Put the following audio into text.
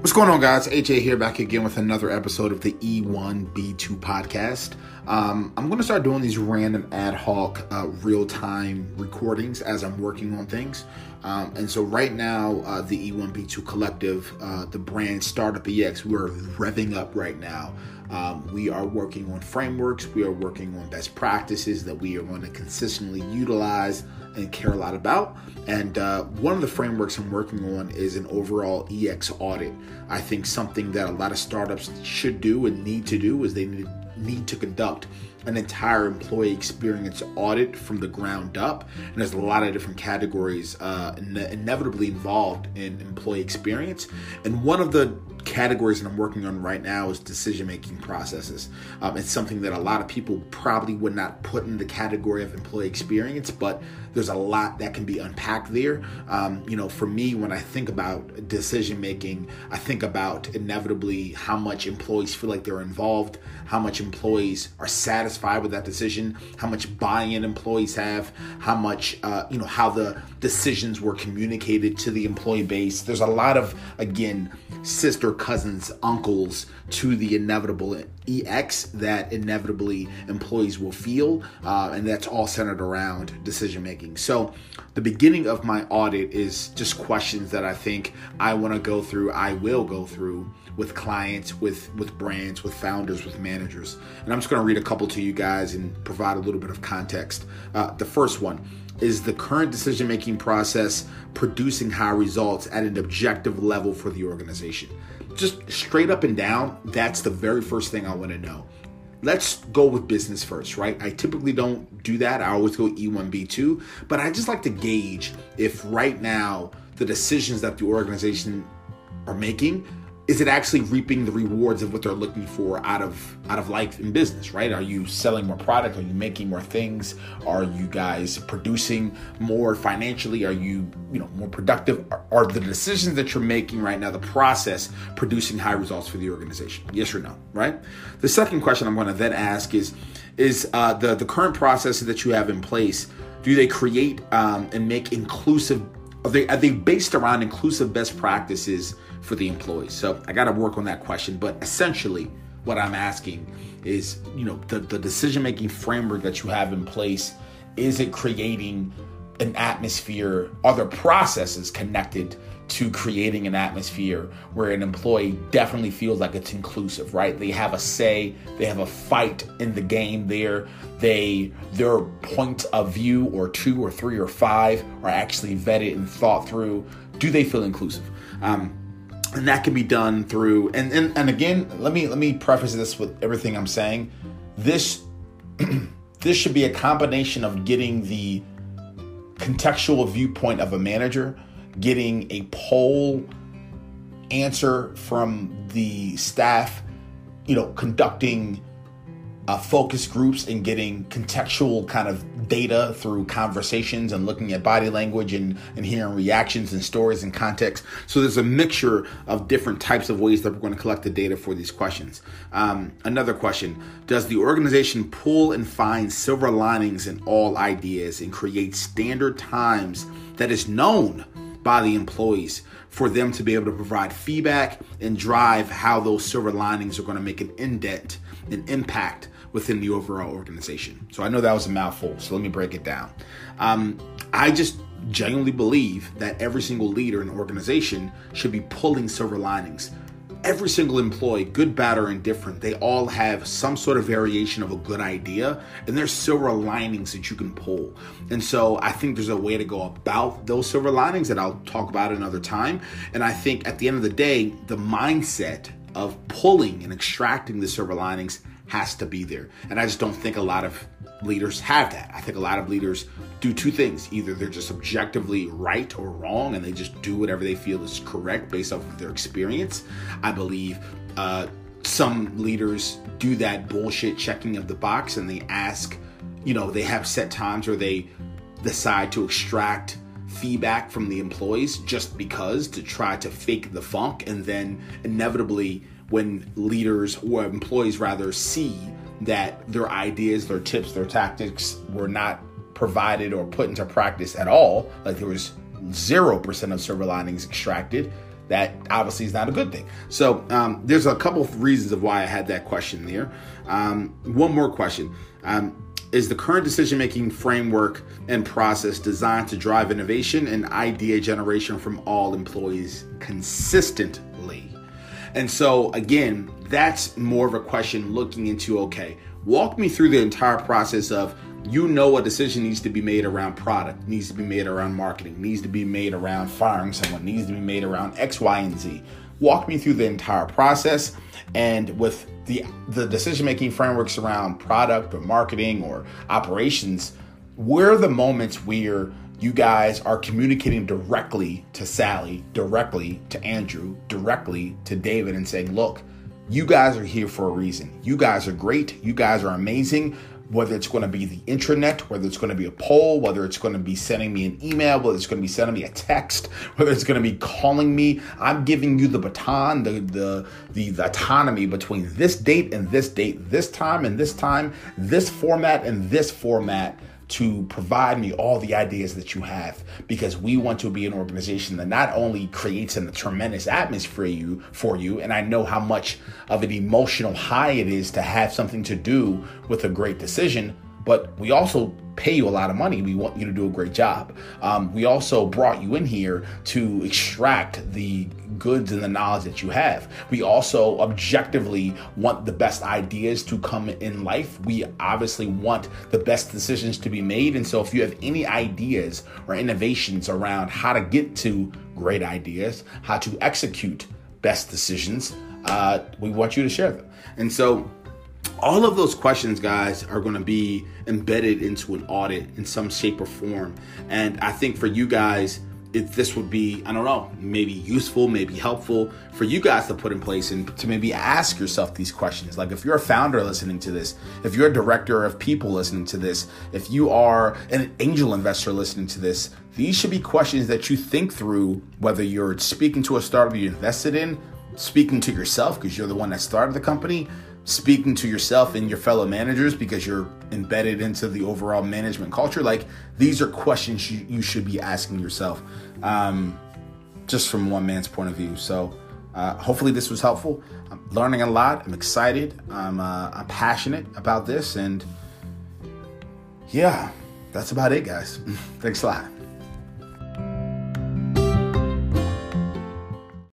What's going on, guys? AJ here, back again with another episode of the E1B2 podcast. Um, I'm going to start doing these random ad hoc, uh, real time recordings as I'm working on things. Um, and so, right now, uh, the E1B2 collective, uh, the brand Startup EX, we're revving up right now. Um, we are working on frameworks, we are working on best practices that we are going to consistently utilize and care a lot about. And uh, one of the frameworks I'm working on is an overall EX audit. I think something that a lot of startups should do and need to do is they need, need to conduct an entire employee experience audit from the ground up. And there's a lot of different categories uh, inevitably involved in employee experience. And one of the categories that I'm working on right now is decision making processes. Um, it's something that a lot of people probably would not put in the category of employee experience, but there's a lot that can be unpacked there. Um, you know, for me, when I think about decision making, I think about inevitably how much employees feel like they're involved, how much employees are satisfied with that decision, how much buy-in employees have, how much uh, you know how the decisions were communicated to the employee base. There's a lot of again sister cousins, uncles to the inevitable EX that inevitably employees will feel, uh, and that's all centered around decision making. So, the beginning of my audit is just questions that I think I want to go through, I will go through with clients, with with brands, with founders, with managers. And I'm just going to read a couple to you guys and provide a little bit of context. Uh, the first one is the current decision making process producing high results at an objective level for the organization? Just straight up and down, that's the very first thing I want to know. Let's go with business first, right? I typically don't do that. I always go E1, B2, but I just like to gauge if right now the decisions that the organization are making is it actually reaping the rewards of what they're looking for out of out of life in business right? Are you selling more product? Are you making more things? Are you guys producing more financially? Are you you know more productive? Are, are the decisions that you're making right now the process producing high results for the organization? Yes or no right? The second question i'm going to then ask is is uh, the the current processes that you have in place do they create um, and make inclusive are they are they based around inclusive best practices for the employees? So I got to work on that question. But essentially, what I'm asking is, you know, the, the decision making framework that you have in place, is it creating an atmosphere? Are there processes connected to creating an atmosphere where an employee definitely feels like it's inclusive, right? They have a say, they have a fight in the game there. They their point of view or two or three or five are actually vetted and thought through. Do they feel inclusive? Um, and that can be done through and, and and again, let me let me preface this with everything I'm saying. This this should be a combination of getting the contextual viewpoint of a manager getting a poll answer from the staff, you know, conducting uh, focus groups and getting contextual kind of data through conversations and looking at body language and, and hearing reactions and stories and context. So there's a mixture of different types of ways that we're going to collect the data for these questions. Um, another question Does the organization pull and find silver linings in all ideas and create standard times that is known? By the employees for them to be able to provide feedback and drive how those silver linings are going to make an indent, an impact within the overall organization. So I know that was a mouthful, so let me break it down. Um, I just genuinely believe that every single leader in an organization should be pulling silver linings every single employee, good, bad, or indifferent, they all have some sort of variation of a good idea, and there's silver linings that you can pull. And so I think there's a way to go about those silver linings that I'll talk about another time. And I think at the end of the day, the mindset of pulling and extracting the silver linings has to be there. And I just don't think a lot of leaders have that. I think a lot of leaders do two things. Either they're just objectively right or wrong and they just do whatever they feel is correct based off of their experience. I believe uh, some leaders do that bullshit checking of the box and they ask, you know, they have set times where they decide to extract feedback from the employees just because to try to fake the funk and then inevitably when leaders or employees rather see that their ideas, their tips, their tactics were not provided or put into practice at all, like there was 0% of silver linings extracted, that obviously is not a good thing. So um, there's a couple of reasons of why I had that question there. Um, one more question. Um, is the current decision making framework and process designed to drive innovation and idea generation from all employees consistently? And so, again, that's more of a question looking into okay, walk me through the entire process of you know a decision needs to be made around product, needs to be made around marketing, needs to be made around firing someone, needs to be made around X, Y, and Z. Walk me through the entire process and with the the decision making frameworks around product or marketing or operations, where are the moments where you guys are communicating directly to Sally, directly to Andrew, directly to David and saying, look, you guys are here for a reason. You guys are great. You guys are amazing whether it's going to be the intranet, whether it's going to be a poll, whether it's going to be sending me an email, whether it's going to be sending me a text, whether it's going to be calling me. I'm giving you the baton, the, the the the autonomy between this date and this date, this time and this time, this format and this format to provide me all the ideas that you have because we want to be an organization that not only creates a tremendous atmosphere you for you and I know how much of an emotional high it is to have something to do with a great decision but we also pay you a lot of money. We want you to do a great job. Um, we also brought you in here to extract the goods and the knowledge that you have. We also objectively want the best ideas to come in life. We obviously want the best decisions to be made. And so, if you have any ideas or innovations around how to get to great ideas, how to execute best decisions, uh, we want you to share them. And so, all of those questions, guys, are going to be embedded into an audit in some shape or form. And I think for you guys, if this would be, I don't know, maybe useful, maybe helpful for you guys to put in place and to maybe ask yourself these questions. Like if you're a founder listening to this, if you're a director of people listening to this, if you are an angel investor listening to this, these should be questions that you think through whether you're speaking to a startup you invested in, speaking to yourself because you're the one that started the company, speaking to yourself and your fellow managers because you're embedded into the overall management culture like these are questions you, you should be asking yourself um, just from one man's point of view. So uh, hopefully this was helpful. I'm learning a lot. I'm excited. I'm, uh, I'm passionate about this. And yeah that's about it guys. Thanks a lot